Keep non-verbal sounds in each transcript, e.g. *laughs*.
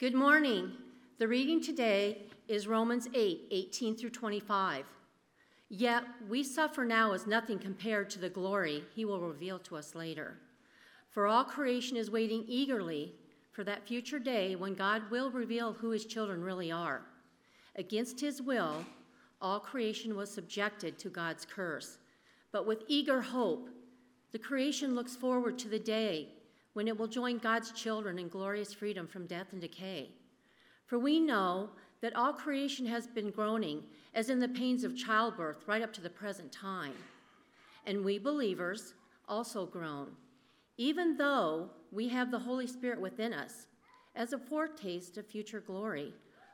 Good morning. The reading today is Romans 8 18 through 25. Yet we suffer now as nothing compared to the glory he will reveal to us later. For all creation is waiting eagerly for that future day when God will reveal who his children really are. Against his will, all creation was subjected to God's curse. But with eager hope, the creation looks forward to the day when it will join God's children in glorious freedom from death and decay. For we know that all creation has been groaning, as in the pains of childbirth, right up to the present time. And we believers also groan, even though we have the Holy Spirit within us, as a foretaste of future glory.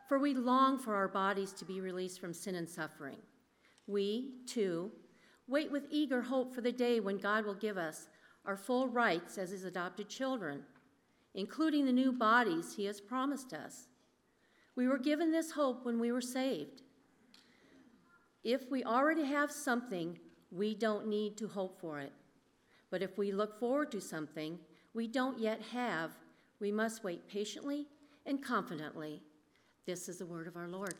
For we long for our bodies to be released from sin and suffering. We, too, wait with eager hope for the day when God will give us our full rights as his adopted children, including the new bodies he has promised us. We were given this hope when we were saved. If we already have something, we don't need to hope for it. But if we look forward to something we don't yet have, we must wait patiently and confidently. This is the word of our Lord.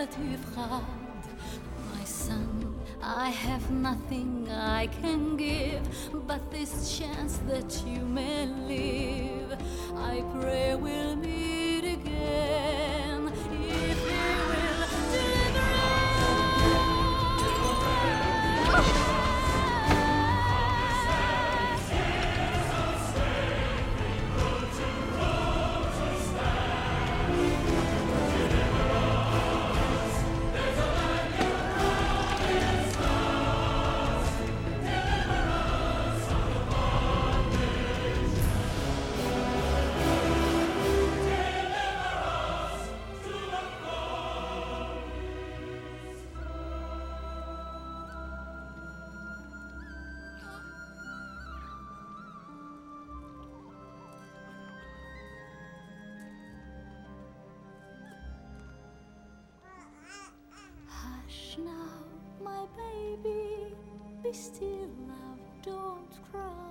My son, I have nothing I can give but this chance that you baby, be still now, don't cry.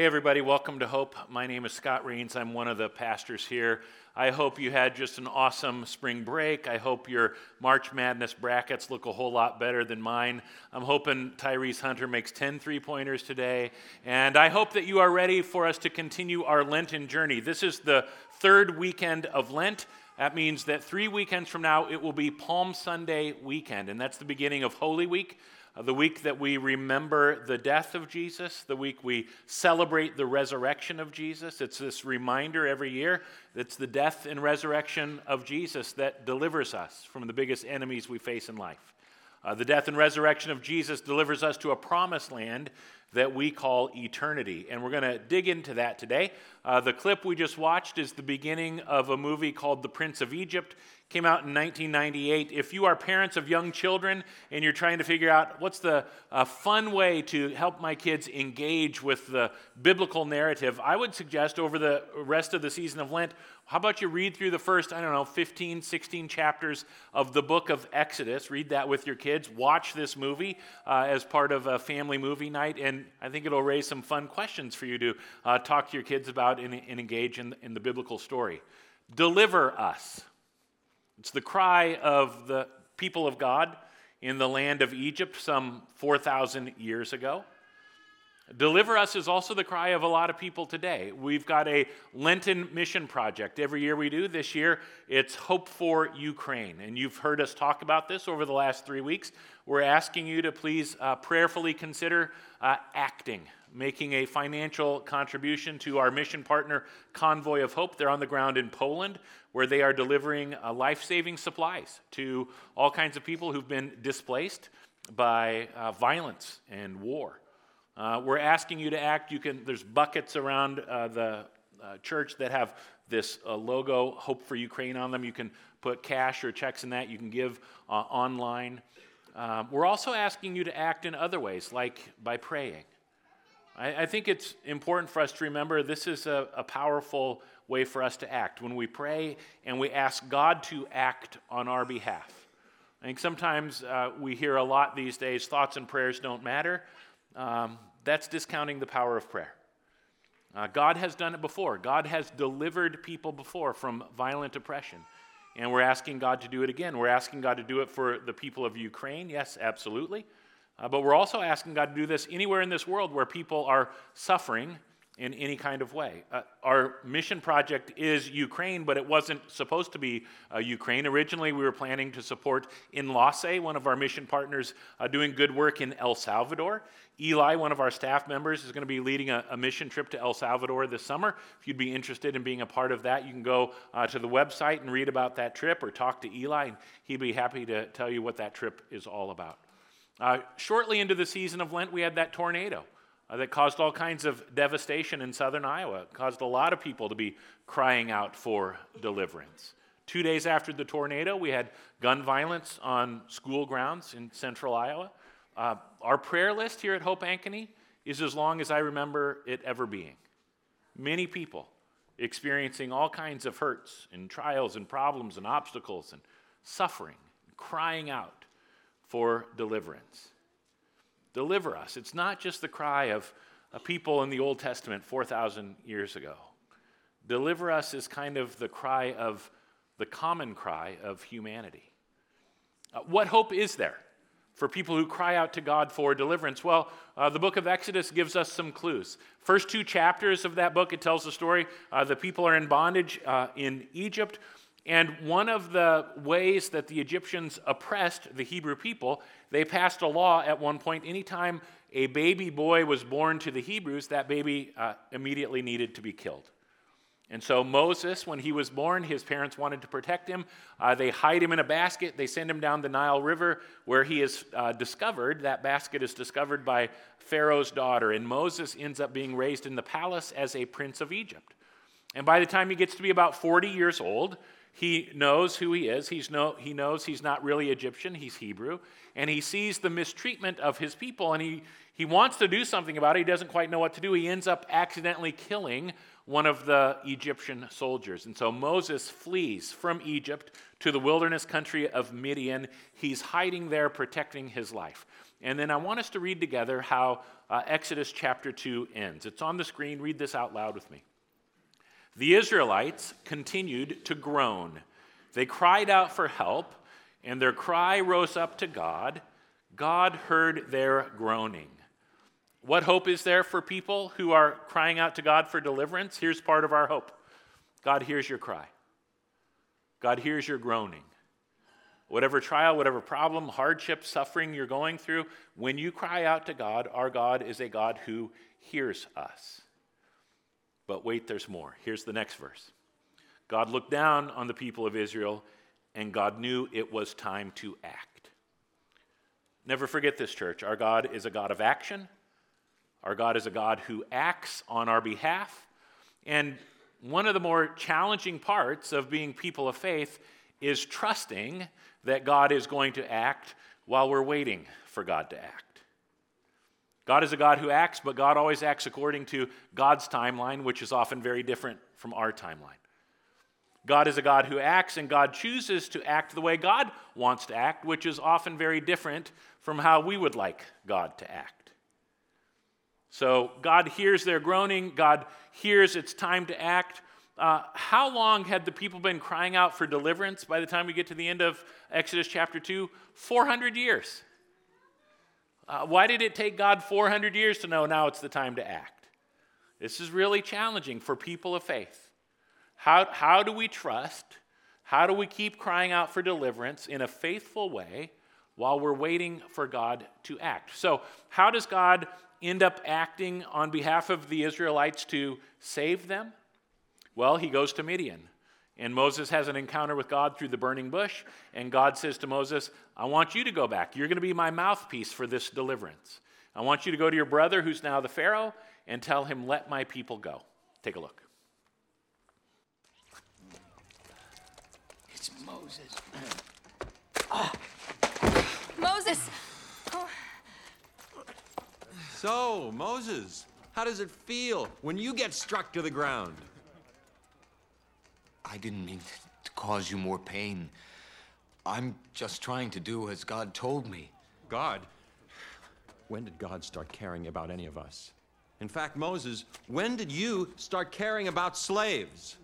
Hey, everybody, welcome to Hope. My name is Scott Rains. I'm one of the pastors here. I hope you had just an awesome spring break. I hope your March Madness brackets look a whole lot better than mine. I'm hoping Tyrese Hunter makes 10 three pointers today. And I hope that you are ready for us to continue our Lenten journey. This is the third weekend of Lent. That means that three weekends from now, it will be Palm Sunday weekend, and that's the beginning of Holy Week. Uh, the week that we remember the death of Jesus, the week we celebrate the resurrection of Jesus. It's this reminder every year it's the death and resurrection of Jesus that delivers us from the biggest enemies we face in life. Uh, the death and resurrection of Jesus delivers us to a promised land that we call eternity. And we're going to dig into that today. Uh, the clip we just watched is the beginning of a movie called The Prince of Egypt came out in 1998. If you are parents of young children and you're trying to figure out what's the uh, fun way to help my kids engage with the biblical narrative, I would suggest over the rest of the season of Lent, how about you read through the first, I don't know, 15, 16 chapters of the book of Exodus? Read that with your kids. Watch this movie uh, as part of a family movie night, and I think it'll raise some fun questions for you to uh, talk to your kids about and, and engage in, in the biblical story. Deliver us. It's the cry of the people of God in the land of Egypt some 4,000 years ago. Deliver us is also the cry of a lot of people today. We've got a Lenten mission project every year we do. This year, it's Hope for Ukraine. And you've heard us talk about this over the last three weeks. We're asking you to please uh, prayerfully consider uh, acting making a financial contribution to our mission partner, Convoy of Hope. They're on the ground in Poland, where they are delivering uh, life saving supplies to all kinds of people who've been displaced by uh, violence and war. Uh, we're asking you to act. You can, there's buckets around uh, the uh, church that have this uh, logo, Hope for Ukraine, on them. You can put cash or checks in that. You can give online. We're also asking you to act in other ways, like by praying. I, I think it's important for us to remember this is a, a powerful way for us to act. When we pray and we ask God to act on our behalf. I think sometimes uh, we hear a lot these days thoughts and prayers don't matter. Um, that's discounting the power of prayer. Uh, God has done it before. God has delivered people before from violent oppression. And we're asking God to do it again. We're asking God to do it for the people of Ukraine. Yes, absolutely. Uh, but we're also asking God to do this anywhere in this world where people are suffering in any kind of way. Uh, our mission project is Ukraine, but it wasn't supposed to be uh, Ukraine. Originally, we were planning to support Enlace, one of our mission partners, uh, doing good work in El Salvador. Eli, one of our staff members, is going to be leading a, a, mission trip to El Salvador this summer. If you'd be interested in being a part of that, you can go uh, to the website and read about that trip or talk to Eli, and he'd be happy to tell you what that trip is all about. Uh, shortly into the season of Lent, we had that tornado uh, that caused all kinds of devastation in southern Iowa. It caused a lot of people to be crying out for deliverance. Two days after the tornado, we had gun violence on school grounds in central Iowa. Uh, our prayer list here at Hope Ankeny is as long as I remember it ever being. Many people experiencing all kinds of hurts and trials and problems and obstacles and suffering, crying out for deliverance. Deliver us. It's not just the cry of a people in the Old Testament 4,000 years ago. Deliver us is kind of the cry of the common cry of humanity. Uh, what hope is there for people who cry out to God for deliverance? Well, uh, the book of Exodus gives us some clues. First two chapters of that book, it tells the story. Uh, the people are in bondage uh, in Egypt. And one of the ways that the Egyptians oppressed the Hebrew people, they passed a law at one point anytime a baby boy was born to the Hebrews, that baby uh, immediately needed to be killed. And so Moses, when he was born, his parents wanted to protect him. Uh, they hide him in a basket. They send him down the Nile River, where he is uh, discovered. That basket is discovered by Pharaoh's daughter. And Moses ends up being raised in the palace as a prince of Egypt. And by the time he gets to be about 40 years old, he knows who he is. He's no, he knows he's not really Egyptian, he's Hebrew. And he sees the mistreatment of his people and he, he wants to do something about it. He doesn't quite know what to do. He ends up accidentally killing one of the Egyptian soldiers. And so Moses flees from Egypt to the wilderness country of Midian. He's hiding there, protecting his life. And then I want us to read together how uh, Exodus chapter 2 ends. It's on the screen. Read this out loud with me. The Israelites continued to groan. They cried out for help, and their cry rose up to God. God heard their groaning. What hope is there for people who are crying out to God for deliverance? Here's part of our hope God hears your cry, God hears your groaning. Whatever trial, whatever problem, hardship, suffering you're going through, when you cry out to God, our God is a God who hears us. But wait, there's more. Here's the next verse God looked down on the people of Israel, and God knew it was time to act. Never forget this, church. Our God is a God of action. Our God is a God who acts on our behalf. And one of the more challenging parts of being people of faith is trusting that God is going to act while we're waiting for God to act. God is a God who acts, but God always acts according to God's timeline, which is often very different from our timeline. God is a God who acts, and God chooses to act the way God wants to act, which is often very different from how we would like God to act. So God hears their groaning, God hears it's time to act, uh, how long had the people been crying out for deliverance by the time we get to the end of Exodus chapter 2? 400 years. Uh, why did it take God 400 years to know now it's the time to act? This is really challenging for people of faith. How, how do we trust? How do we keep crying out for deliverance in a faithful way while we're waiting for God to act? So, how does God end up acting on behalf of the Israelites to save them? Well, he goes to Midian. And Moses has an encounter with God through the burning bush. And God says to Moses, I want you to go back. You're going to be my mouthpiece for this deliverance. I want you to go to your brother, who's now the Pharaoh, and tell him, Let my people go. Take a look. It's Moses. Ah. *clears throat* Moses! So, Moses, how does it feel when you get struck to the ground? I didn't mean to cause you more pain. I'm just trying to do as God told me. God? When did God start caring about any of us? In fact, Moses, when did you start caring about slaves?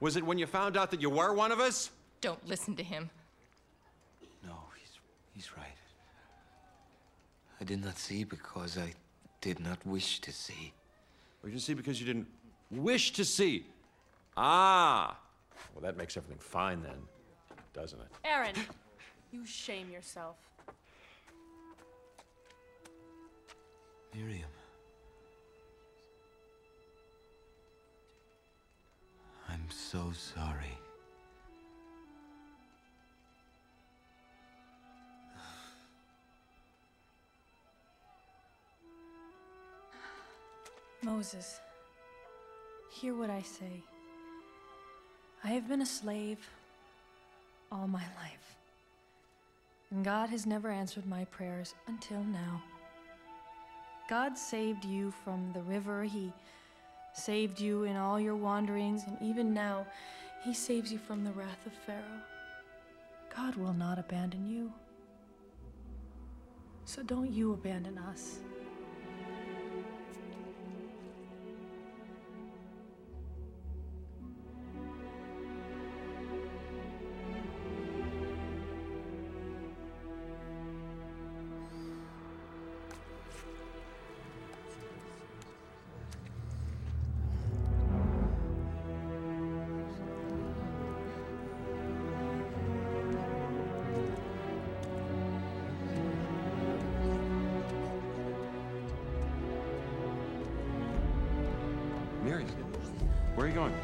Was it when you found out that you were one of us? Don't listen to him. No, he's, he's right. I did not see because I did not wish to see. Or you see because you didn't wish to see? Ah, well, that makes everything fine then, doesn't it? Aaron, you shame yourself. Miriam. I'm so sorry. Moses, hear what I say. I have been a slave all my life. And God has never answered my prayers until now. God saved you from the river. He saved you in all your wanderings, and even now, He saves you from the wrath of Pharaoh. God will not abandon you. So don't you abandon us. Going?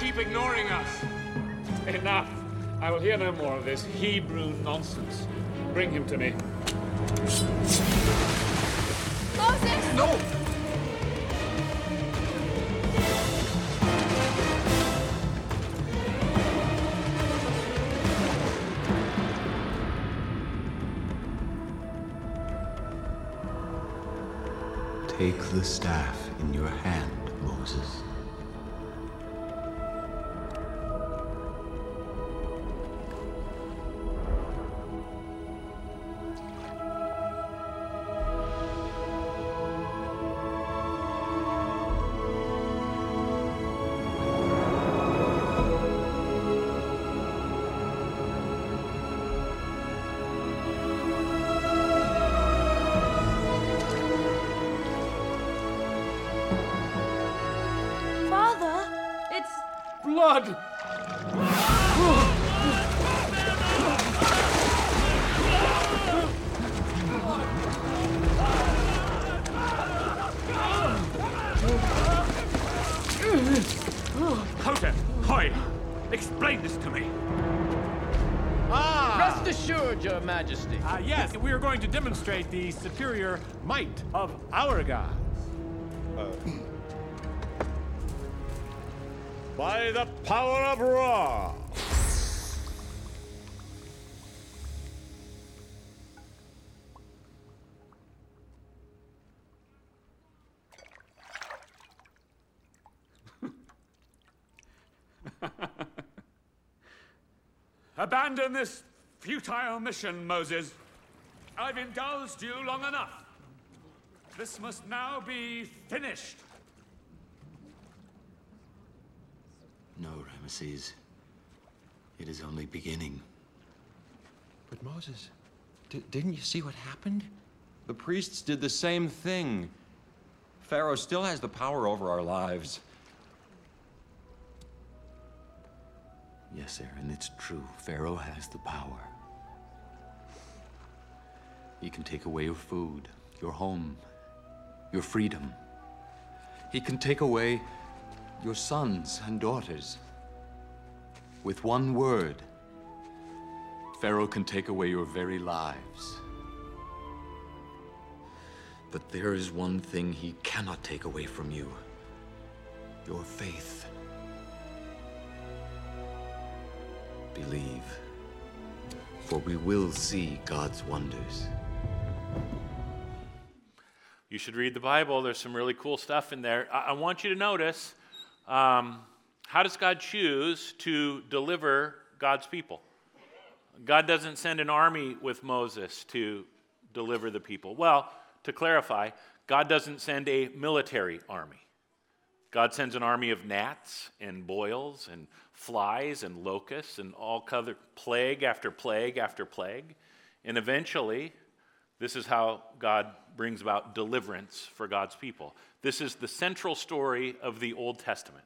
Keep ignoring us. Enough. I will hear no more of this Hebrew nonsense. Bring him to me. Moses! No! Take the staff in your hand, Moses. The superior might of our gods. Uh, by the power of Ra! *laughs* Abandon this futile mission, Moses. I've indulged you long enough. This must now be finished. No, Ramesses. It is only beginning. But Moses, di- didn't you see what happened? The priests did the same thing. Pharaoh still has the power over our lives. Yes, Aaron, it's true. Pharaoh has the power. He can take away your food, your home, your freedom. He can take away your sons and daughters. With one word, Pharaoh can take away your very lives. But there is one thing he cannot take away from you your faith. Believe, for we will see God's wonders. You should read the Bible. There's some really cool stuff in there. I, I want you to notice um, how does God choose to deliver God's people? God doesn't send an army with Moses to deliver the people. Well, to clarify, God doesn't send a military army. God sends an army of gnats and boils and flies and locusts and all other plague after plague after plague. And eventually, this is how God brings about deliverance for God's people. This is the central story of the Old Testament.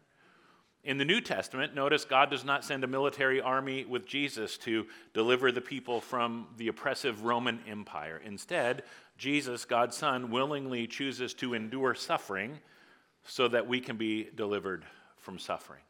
In the New Testament, notice God does not send a military army with Jesus to deliver the people from the oppressive Roman Empire. Instead, Jesus, God's Son, willingly chooses to endure suffering so that we can be delivered from suffering.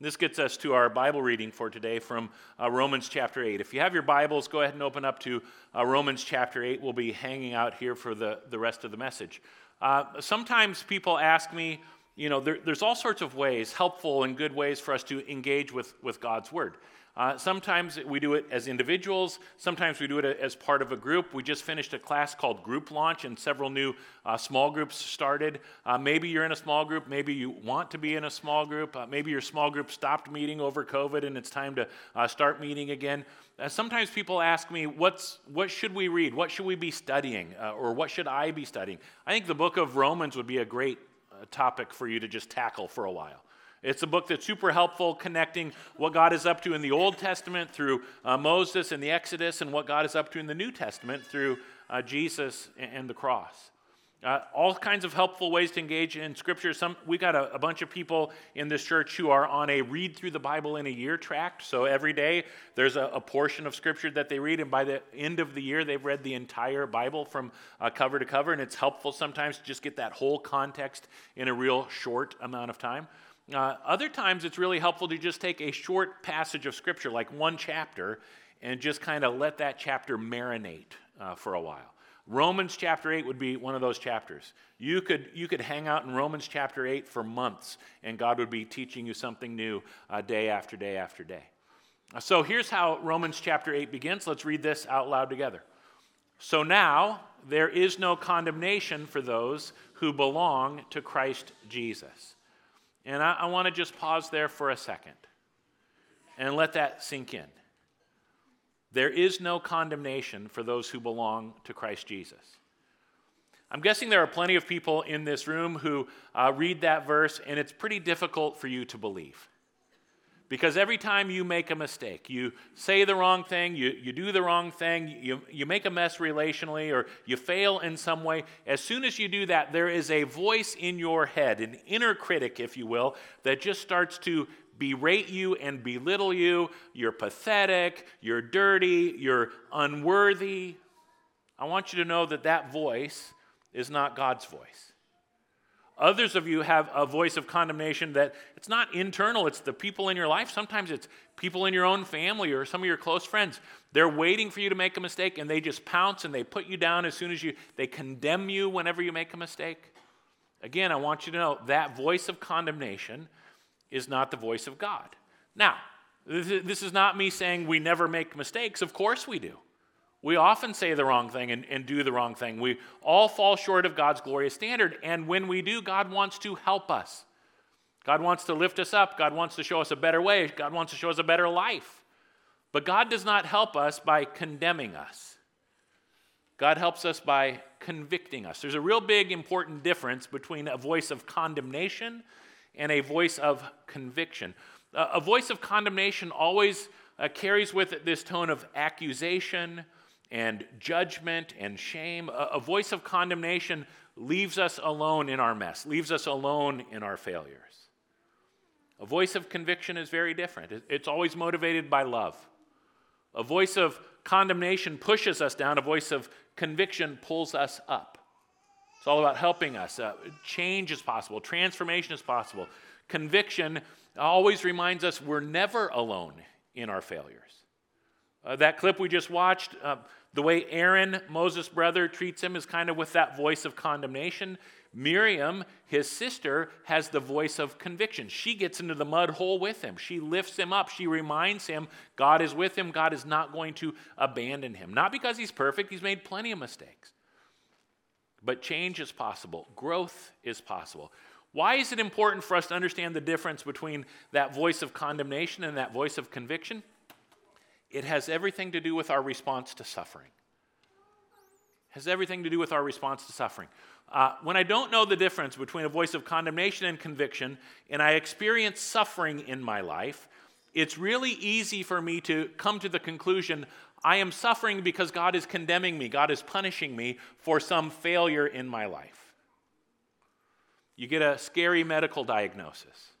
This gets us to our Bible reading for today from uh, Romans chapter 8. If you have your Bibles, go ahead and open up to uh, Romans chapter 8. We'll be hanging out here for the, the rest of the message. Uh, sometimes people ask me, you know, there, there's all sorts of ways, helpful and good ways for us to engage with, with God's Word. Uh, sometimes we do it as individuals. Sometimes we do it as part of a group. We just finished a class called Group Launch, and several new uh, small groups started. Uh, maybe you're in a small group. Maybe you want to be in a small group. Uh, maybe your small group stopped meeting over COVID, and it's time to uh, start meeting again. Uh, sometimes people ask me, What's, what should we read? What should we be studying? or what should I be studying? I think the book of Romans would be a great topic for you to just tackle for a while. It's a book that's super helpful connecting what God is up to in the Old Testament through uh, Moses and the Exodus and what God is up to in the New Testament through uh, Jesus and, and, the cross. Uh, all kinds of helpful ways to engage in Scripture. Some, we got a, a, bunch of people in this church who are on a read through the Bible in a year tract. So every day there's a, a portion of Scripture that they read, and by the end of the year they've read the entire Bible from uh, cover to cover. And it's helpful sometimes to just get that whole context in a real short amount of time. Uh, other times, it's really helpful to just take a short passage of Scripture, like one chapter, and just kind of let that chapter marinate uh, for a while. Romans chapter 8 would be one of those chapters. You could, you could hang out in Romans chapter 8 for months, and God would be teaching you something new uh, day after day after day. Uh, so here's how Romans chapter 8 begins. Let's read this out loud together. So now there is no condemnation for those who belong to Christ Jesus. And I, I want to just pause there for a second and let that sink in. There is no condemnation for those who belong to Christ Jesus. I'm guessing there are plenty of people in this room who uh, read that verse, and it's pretty difficult for you to believe. Because every time you make a mistake, you say the wrong thing, you, you do the wrong thing, you, you make a mess relationally, or you fail in some way, as soon as you do that, there is a voice in your head, an inner critic, if you will, that just starts to berate you and belittle you. You're pathetic, you're dirty, you're unworthy. I want you to know that that voice is not God's voice. Others of you have a voice of condemnation that it's not internal, it's the people in your life. Sometimes it's people in your own family or some of your close friends. They're waiting for you to make a mistake and they just pounce and they put you down as soon as you, they condemn you whenever you make a mistake. Again, I want you to know that voice of condemnation is not the voice of God. Now, this is not me saying we never make mistakes. Of course we do. We often say the wrong thing and, and, do the wrong thing. We all fall short of God's glorious standard. And when we do, God wants to help us. God wants to lift us up. God wants to show us a better way. God wants to show us a better life. But God does not help us by condemning us. God helps us by convicting us. There's a real big, important difference between a voice of condemnation and a voice of conviction. a voice of condemnation always uh, carries with it this tone of accusation and judgment and shame. A, a voice of condemnation leaves us alone in our mess, leaves us alone in our failures. A voice of conviction is very different. It's always motivated by love. A voice of condemnation pushes us down, a voice of conviction pulls us up. It's all about helping us. Uh, change is possible, transformation is possible. Conviction always reminds us we're never alone in our failures. Uh, that clip we just watched, uh, the way Aaron, Moses' brother, treats him is kind of with that voice of condemnation. Miriam, his sister, has the voice of conviction. She gets into the mud hole with him. She lifts him up. She reminds him God is with him. God is not going to abandon him. Not because he's perfect, he's made plenty of mistakes. But change is possible, growth is possible. Why is it important for us to understand the difference between that voice of condemnation and that voice of conviction? It has everything to do with our response to suffering. It has everything to do with our response to suffering. Uh, when I don't know the difference between a voice of condemnation and conviction, and I experience suffering in my life, it's really easy for me to come to the conclusion I am suffering because God is condemning me, God is punishing me for some failure in my life. You get a scary medical diagnosis.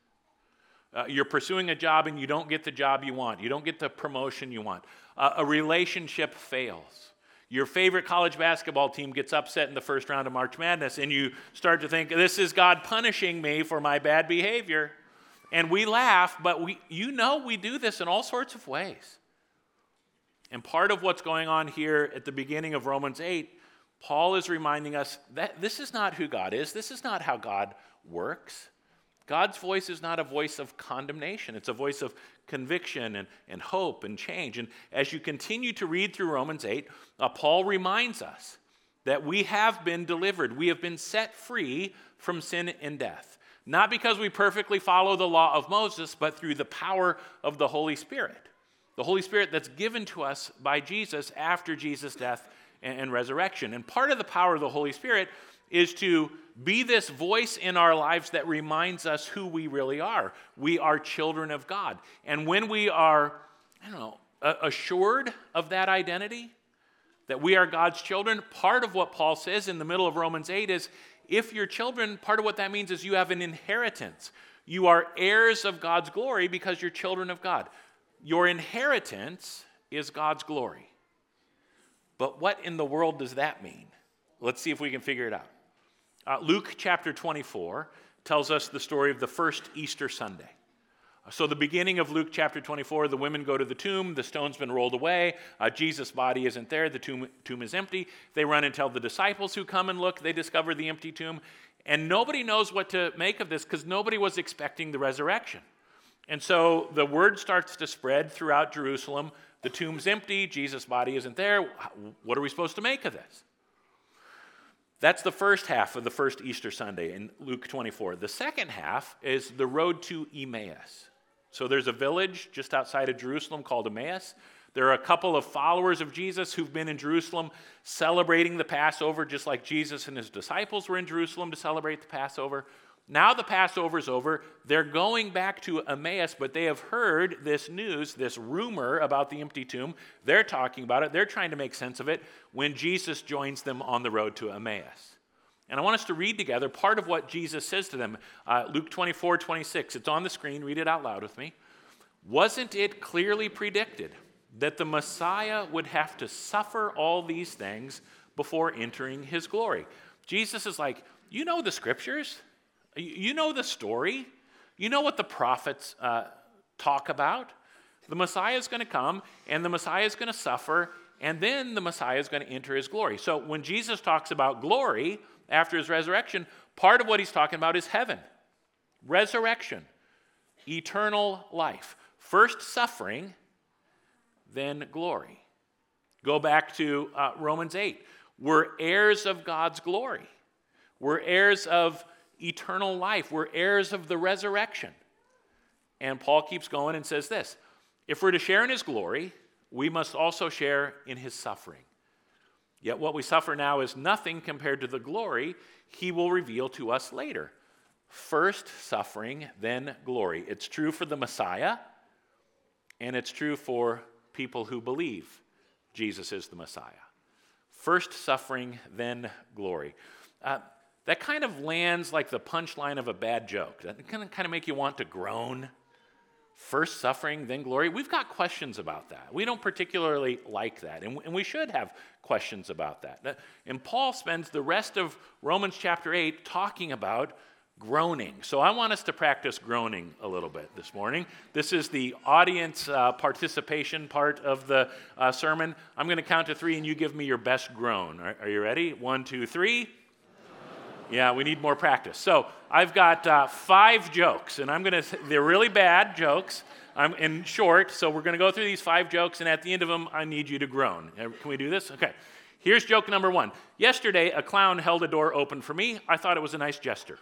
Uh, you're pursuing a job and you don't get the job you want. You don't get the promotion you want. Uh, a relationship fails. Your favorite college basketball team gets upset in the first round of March Madness, and you start to think, This is God punishing me for my bad behavior. And we laugh, but we, you know we do this in all sorts of ways. And part of what's going on here at the beginning of Romans 8, Paul is reminding us that this is not who God is, this is not how God works. God's voice is not a voice of condemnation, it's a voice of conviction and, and hope and change. And as you continue to read through Romans 8, uh, Paul reminds us that we have been delivered, we have been set free from sin and death. Not because we perfectly follow the law of Moses, but through the power of the Holy Spirit. The Holy Spirit that's given to us by Jesus after Jesus' death and, and resurrection. And part of the power of the Holy Spirit is to be this voice in our lives that reminds us who we really are. We are children of God. And when we are, I don't know, assured of that identity, that we are God's children, part of what Paul says in the middle of Romans 8 is if you're children, part of what that means is you have an inheritance. You are heirs of God's glory because you're children of God. Your inheritance is God's glory. But what in the world does that mean? Let's see if we can figure it out. Uh, Luke chapter 24 tells us the story of the first Easter Sunday. So, the beginning of Luke chapter 24, the women go to the tomb, the stone's been rolled away, uh, Jesus' body isn't there, the tomb, tomb is empty. They run and tell the disciples who come and look, they discover the empty tomb. And nobody knows what to make of this because nobody was expecting the resurrection. And so the word starts to spread throughout Jerusalem. The tomb's empty, Jesus' body isn't there. What are we supposed to make of this? That's the first half of the first Easter Sunday in Luke 24. The second half is the road to Emmaus. So there's a village just outside of Jerusalem called Emmaus. There are a couple of followers of Jesus who've been in Jerusalem celebrating the Passover, just like Jesus and his disciples were in Jerusalem to celebrate the Passover. Now the Passover's over. They're going back to Emmaus, but they have heard this news, this rumor about the empty tomb. They're talking about it. They're trying to make sense of it when Jesus joins them on the road to Emmaus. And I want us to read together part of what Jesus says to them. Uh, Luke 24, 26. It's on the screen. Read it out loud with me. Wasn't it clearly predicted that the Messiah would have to suffer all these things before entering his glory? Jesus is like, You know the scriptures, you know the story, you know what the prophets uh, talk about. The Messiah is going to come, and the Messiah is going to suffer, and then the Messiah is going to enter his glory. So when Jesus talks about glory, after his resurrection, part of what he's talking about is heaven, resurrection, eternal life. First suffering, then glory. Go back to uh, Romans 8. We're heirs of God's glory, we're heirs of eternal life, we're heirs of the resurrection. And Paul keeps going and says this if we're to share in his glory, we must also share in his suffering. Yet what we suffer now is nothing compared to the glory he will reveal to us later. First suffering, then glory. It's true for the Messiah, and it's true for people who believe Jesus is the Messiah. First suffering, then glory. Uh, that kind of lands like the punchline of a bad joke. That can kind of make you want to groan first suffering, then glory. We've got questions about that. We don't particularly like that, and, we should have questions about that. And Paul spends the rest of Romans chapter 8 talking about groaning. So I want us to practice groaning a little bit this morning. This is the audience uh, participation part of the uh, sermon. I'm going to count to three, and you give me your best groan. Are, are you ready? One, two, three. Yeah, we need more practice. So I've got uh, five jokes, and I'm going to, they're really bad jokes. I'm in short, so we're going to go through these five jokes, and at the end of them, I need you to groan. Uh, can we do this? Okay. Here's joke number one. Yesterday, a clown held a door open for me. I thought it was a nice gesture.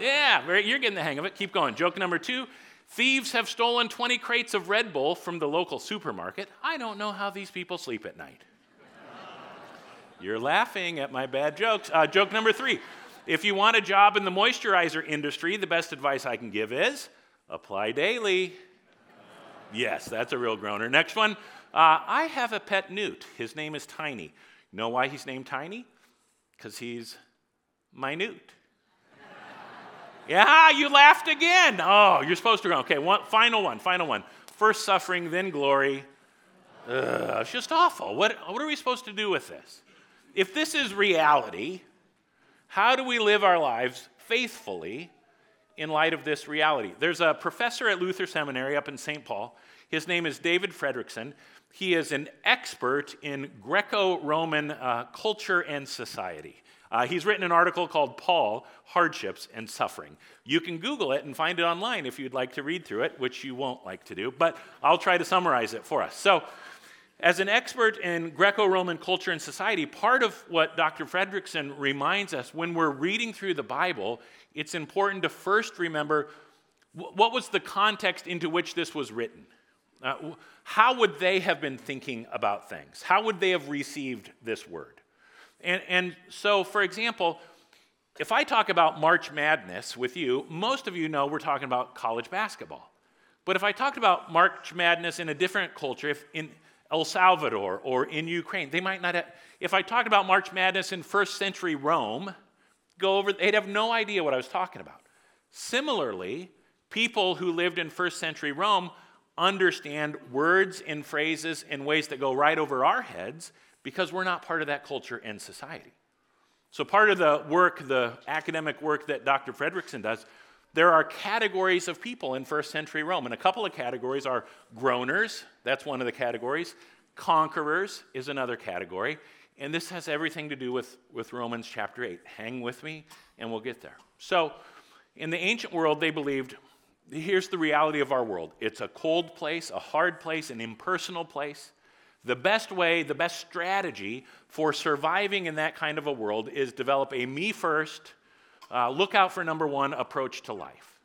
yeah, you're getting the hang of it. Keep going. Joke number two. Thieves have stolen 20 crates of Red Bull from the local supermarket. I don't know how these people sleep at night. You're laughing at my bad jokes. Uh, joke number three. If you want a job in the moisturizer industry, the best advice I can give is apply daily. Yes, that's a real groaner. Next one. Uh, I have a pet newt. His name is Tiny. You know why he's named Tiny? Because he's minute. yeah, you laughed again. Oh, you're supposed to go. Okay, one, final one, final one. First suffering, then glory. Ugh, it's just awful. What, what are we supposed to do with this? If this is reality, how do we live our lives faithfully in light of this reality? There's a professor at Luther Seminary up in St. Paul. His name is David Fredrickson. He is an expert in Greco Roman uh, culture and society. Uh, he's written an article called Paul Hardships and Suffering. You can Google it and find it online if you'd like to read through it, which you won't like to do, but I'll try to summarize it for us. So, as an expert in Greco Roman culture and society, part of what Dr. Fredrickson reminds us when we're reading through the Bible, it's important to first remember what was the context into which this was written? Uh, how would they have been thinking about things? How would they have received this word? And, and so, for example, if I talk about March Madness with you, most of you know we're talking about college basketball. But if I talked about March Madness in a different culture, if in, El Salvador or in Ukraine. They might not have, if I talked about March Madness in first century Rome, go over, they'd have no idea what I was talking about. Similarly, people who lived in first century Rome understand words and phrases in ways that go right over our heads because we're not part of that culture and society. So, part of the work, the academic work that Dr. Fredrickson does, there are categories of people in first century Rome. And a couple of categories are groaners, that's one of the categories. Conquerors is another category. And this has everything to do with, with Romans chapter 8. Hang with me, and we'll get there. So, in the ancient world, they believed here's the reality of our world it's a cold place, a hard place, an impersonal place. The best way, the best strategy for surviving in that kind of a world is develop a me first, uh, look out for number one approach to life.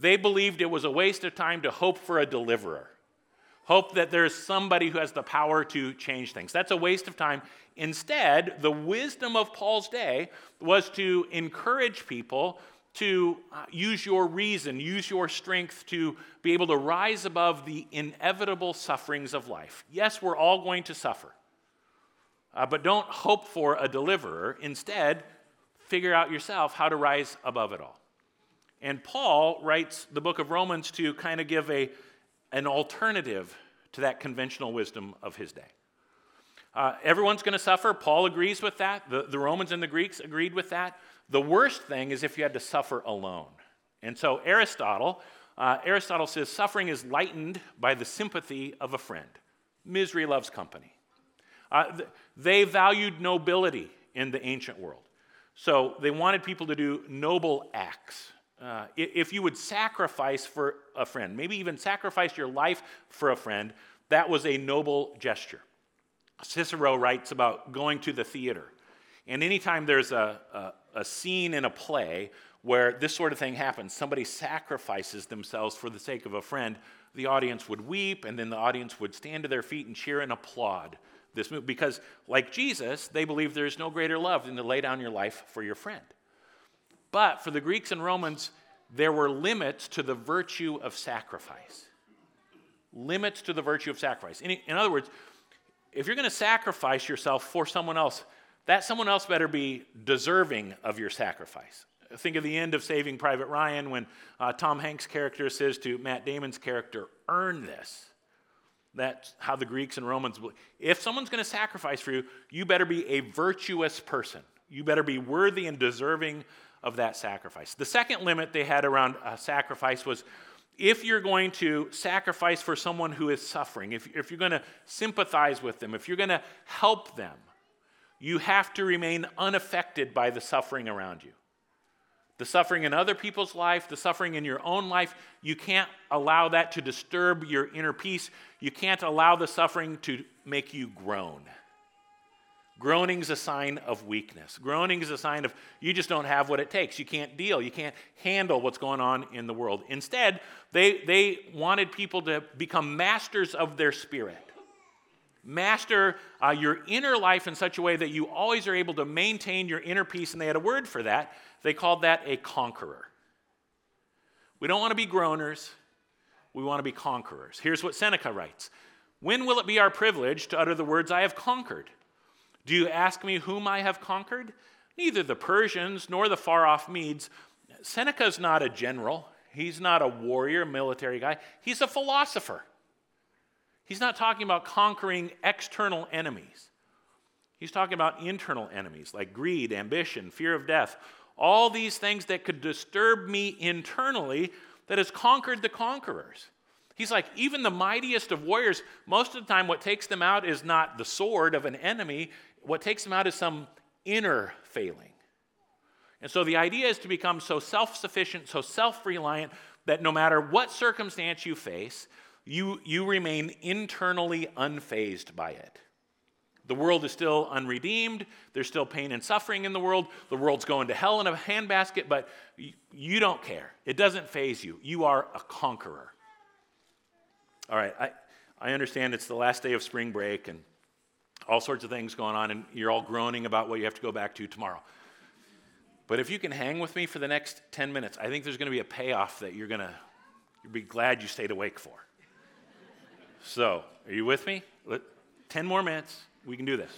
They believed it was a waste of time to hope for a deliverer, hope that there's somebody who has the power to change things. That's a waste of time. Instead, the wisdom of Paul's day was to encourage people to uh, use your reason, use your strength to be able to rise above the inevitable sufferings of life. Yes, we're all going to suffer, uh, but don't hope for a deliverer. Instead, figure out yourself how to rise above it all. And Paul writes the book of Romans to kind of give a, an alternative to that conventional wisdom of his day. Uh, everyone's going to suffer. Paul agrees with that. The, the Romans and the Greeks agreed with that. The worst thing is if you had to suffer alone. And so Aristotle, uh, Aristotle says suffering is lightened by the sympathy of a friend. Misery loves company. Uh, th- they valued nobility in the ancient world. So they wanted people to do noble acts. Uh, if you would sacrifice for a friend, maybe even sacrifice your life for a friend, that was a noble gesture. Cicero writes about going to the theater. And anytime there's a, a, a scene in a play where this sort of thing happens, somebody sacrifices themselves for the sake of a friend, the audience would weep, and then the audience would stand to their feet and cheer and applaud this move. Because, like Jesus, they believe there is no greater love than to lay down your life for your friend. But for the Greeks and Romans, there were limits to the virtue of sacrifice. Limits to the virtue of sacrifice. In, in other words, if you're going to sacrifice yourself for someone else, that someone else better be deserving of your sacrifice. Think of the end of Saving Private Ryan when uh, Tom Hanks' character says to Matt Damon's character, Earn this. That's how the Greeks and Romans. If someone's going to sacrifice for you, you better be a virtuous person. You better be worthy and deserving of that sacrifice. The second limit they had around sacrifice was if you're going to sacrifice for someone who is suffering, if, if you're going to sympathize with them, if you're going to help them, you have to remain unaffected by the suffering around you. The suffering in other people's life, the suffering in your own life, you can't allow that to disturb your inner peace. You can't allow the suffering to make you groan. Groaning is a sign of weakness. Groaning is a sign of you just don't have what it takes. You can't deal. You can't handle what's going on in the world. Instead, they, they wanted people to become masters of their spirit master uh, your inner life in such a way that you always are able to maintain your inner peace. And they had a word for that. They called that a conqueror. We don't want to be groaners, we want to be conquerors. Here's what Seneca writes When will it be our privilege to utter the words, I have conquered? Do you ask me whom I have conquered? Neither the Persians nor the far off Medes. Seneca's not a general. He's not a warrior, military guy. He's a philosopher. He's not talking about conquering external enemies. He's talking about internal enemies like greed, ambition, fear of death, all these things that could disturb me internally that has conquered the conquerors. He's like, even the mightiest of warriors, most of the time, what takes them out is not the sword of an enemy. What takes them out is some inner failing. And so the idea is to become so self sufficient, so self reliant, that no matter what circumstance you face, you, you remain internally unfazed by it. The world is still unredeemed. There's still pain and suffering in the world. The world's going to hell in a handbasket, but you, don't care. It doesn't faze you. You are a conqueror. All right, I, I understand it's the last day of spring break and all sorts of things going on, and you're all groaning about what you have to go back to tomorrow. But if you can hang with me for the next 10 minutes, I think there's going to be a payoff that you're going to be glad you stayed awake for. So, are you with me? Let, 10 more minutes. We can do this.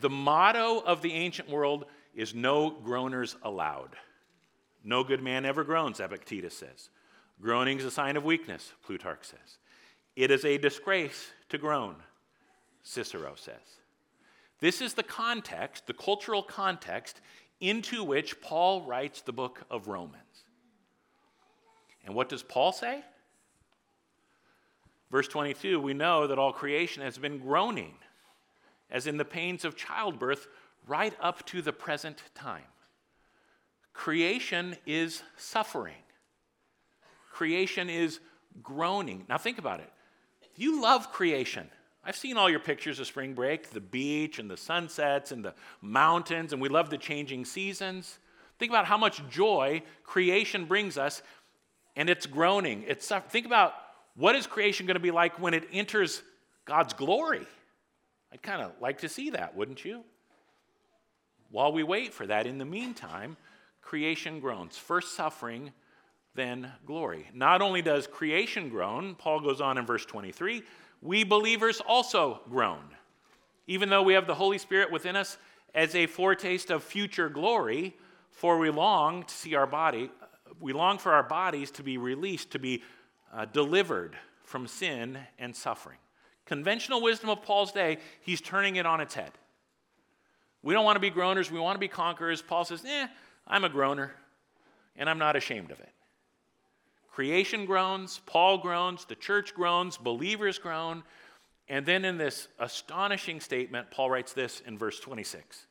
The motto of the ancient world is no groaners allowed. No good man ever groans, Epictetus says. Groaning is a sign of weakness, Plutarch says. It is a disgrace to groan, Cicero says. This is the context, the cultural context into which Paul writes the book of Romans. And what does Paul say? Verse 22 we know that all creation has been groaning, as in the pains of childbirth, right up to the present time. Creation is suffering, creation is groaning. Now, think about it. You love creation. I've seen all your pictures of spring break, the beach and the sunsets and the mountains, and we love the changing seasons. Think about how much joy creation brings us, and it's groaning. It's think about what is creation going to be like when it enters God's glory. I'd kind of like to see that, wouldn't you? While we wait for that, in the meantime, creation groans. First suffering, then glory. Not only does creation groan, Paul goes on in verse 23 we believers also groan. Even though we have the Holy Spirit within us as a foretaste of future glory, for we long to see our body, we long for our bodies to be released, to be uh, delivered from sin and suffering. Conventional wisdom of Paul's day, he's turning it on its head. We don't want to be groaners, we want to be conquerors. Paul says, eh, I'm a groaner, and I'm not ashamed of it. Creation groans, Paul groans, the church groans, believers groan. And then in this astonishing statement, Paul writes this in verse 26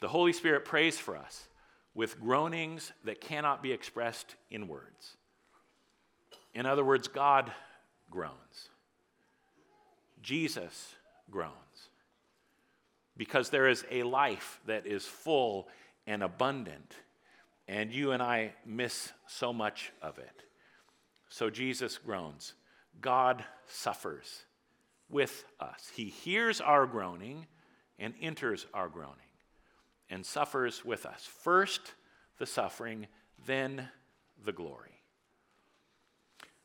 The Holy Spirit prays for us with groanings that cannot be expressed in words. In other words, God groans, Jesus groans, because there is a life that is full and abundant and you and I miss so much of it. So Jesus groans. God suffers with us. He hears our groaning and enters our groaning and suffers with us. First the suffering, then the glory.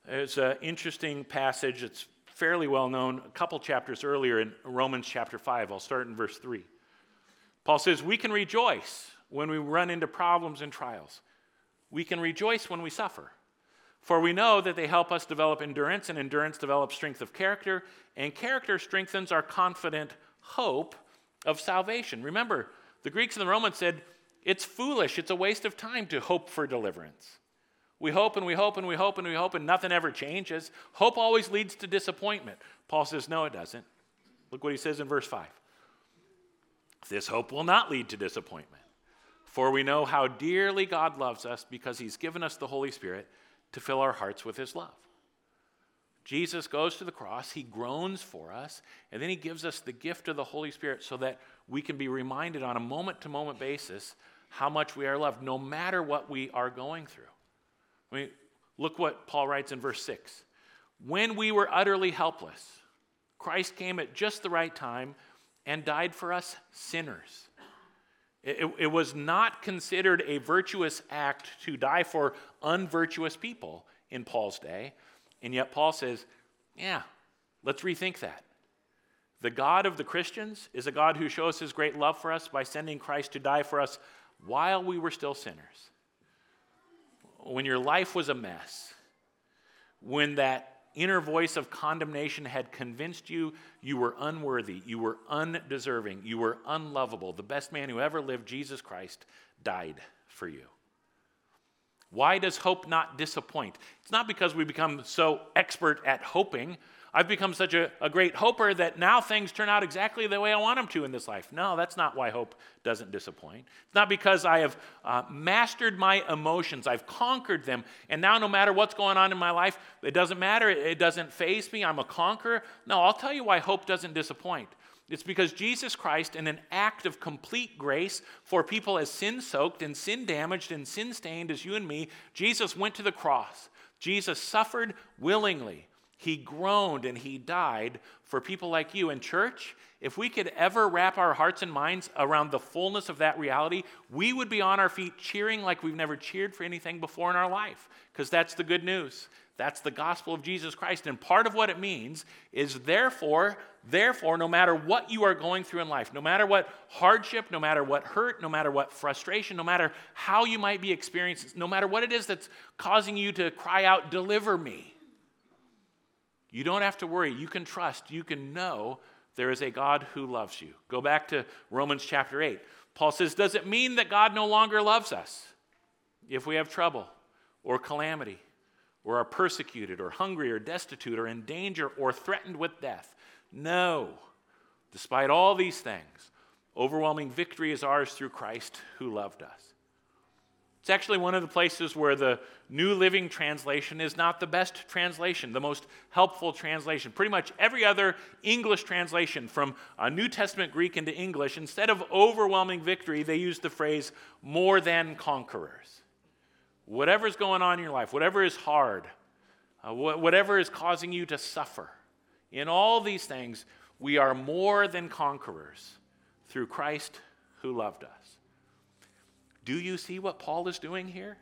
There's an interesting passage, it's fairly well known, a couple chapters earlier in Romans chapter 5. I'll start in verse 3. Paul says, We can rejoice when we run into problems and trials. We can rejoice when we suffer. For we know that they help us develop endurance, and endurance develops strength of character, and character strengthens our confident hope of salvation. Remember, the Greeks and the Romans said, it's foolish, it's a waste of time to hope for deliverance. We hope and we hope and we hope and we hope, and nothing ever changes. Hope always leads to disappointment. Paul says, no, it doesn't. Look what he says in verse 5. This hope will not lead to disappointment. For we know how dearly God loves us because he's given us the Holy Spirit to fill our hearts with his love. Jesus goes to the cross, he groans for us, and then he gives us the gift of the Holy Spirit so that we can be reminded on a moment to moment basis how much we are loved, no matter what we are going through. I mean, look what Paul writes in verse 6. When we were utterly helpless, Christ came at just the right time and died for us sinners. It, it, was not considered a virtuous act to die for unvirtuous people in Paul's day. And yet Paul says, yeah, let's rethink that. The God of the Christians is a God who shows his great love for us by sending Christ to die for us while we were still sinners. When your life was a mess, when that inner voice of condemnation had convinced you you were unworthy, you were undeserving, you were unlovable, the best man who ever lived, Jesus Christ, died for you. Why does hope not disappoint? It's not because we become so expert at hoping I've become such a, a great hoper that now things turn out exactly the way I want them to in this life. No, that's not why hope doesn't disappoint. It's not because I have uh, mastered my emotions, I've conquered them, and now no matter what's going on in my life, it doesn't matter, it, it doesn't faze me, I'm a conqueror. No, I'll tell you why hope doesn't disappoint. It's because Jesus Christ, in an act of complete grace for people as sin soaked and sin damaged and sin stained as you and me, Jesus went to the cross. Jesus suffered willingly. He groaned and he died for people like you. In church, if we could ever wrap our hearts and minds around the fullness of that reality, we would be on our feet cheering like we've never cheered for anything before in our life, because that's the good news. That's the gospel of Jesus Christ. And part of what it means is therefore, therefore, no matter what you are going through in life, no matter what hardship, no matter what hurt, no matter what frustration, no matter how you might be experiencing, no matter what it is that's causing you to cry out, deliver me you don't have to worry. You can trust. You can know there is a God who loves you. Go back to Romans chapter 8. Paul says, Does it mean that God no longer loves us if we have trouble or calamity or are persecuted or hungry or destitute or in danger or threatened with death? No. Despite all these things, overwhelming victory is ours through Christ who loved us. It's actually one of the places where the New Living Translation is not the best translation, the most helpful translation. Pretty much every other English translation from a New Testament Greek into English, instead of overwhelming victory, they use the phrase more than conquerors. Whatever's going on in your life, whatever is hard, uh, wh- whatever is causing you to suffer, in all these things, we are more than conquerors through Christ who loved us. Do you see what Paul is doing here?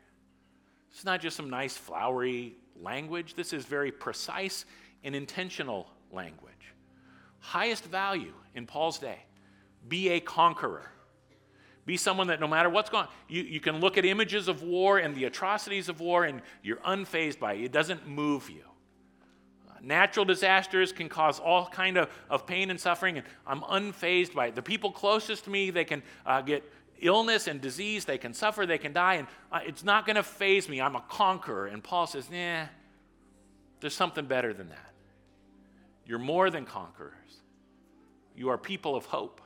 It's not just some nice, flowery language. This is very precise and intentional language. Highest value in Paul's day be a conqueror. Be someone that no matter what's going on, you, you can look at images of war and the atrocities of war and you're unfazed by it. It doesn't move you. Natural disasters can cause all kind of, of pain and suffering, and I'm unfazed by it. The people closest to me, they can uh, get illness and disease, they can suffer, they can die, and uh, it's not going to faze me. I'm a conqueror. And Paul says, nah, there's something better than that. You're more than conquerors, you are people of hope.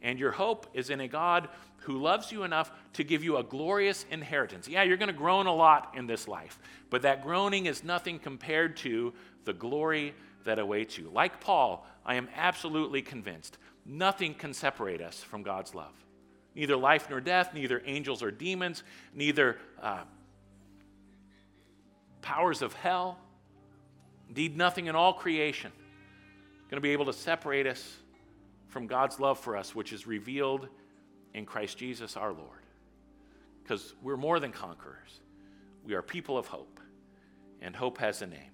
And your hope is in a God who loves you enough to give you a glorious inheritance. Yeah, you're going to groan a lot in this life, but that groaning is nothing compared to the glory that awaits you. Like Paul, I am absolutely convinced nothing can separate us from God's love neither life nor death, neither angels or demons, neither uh, powers of hell, indeed, nothing in all creation going to be able to separate us from God's love for us, which is revealed in Christ Jesus our Lord. Because we're more than conquerors, we are people of hope, and hope has a name.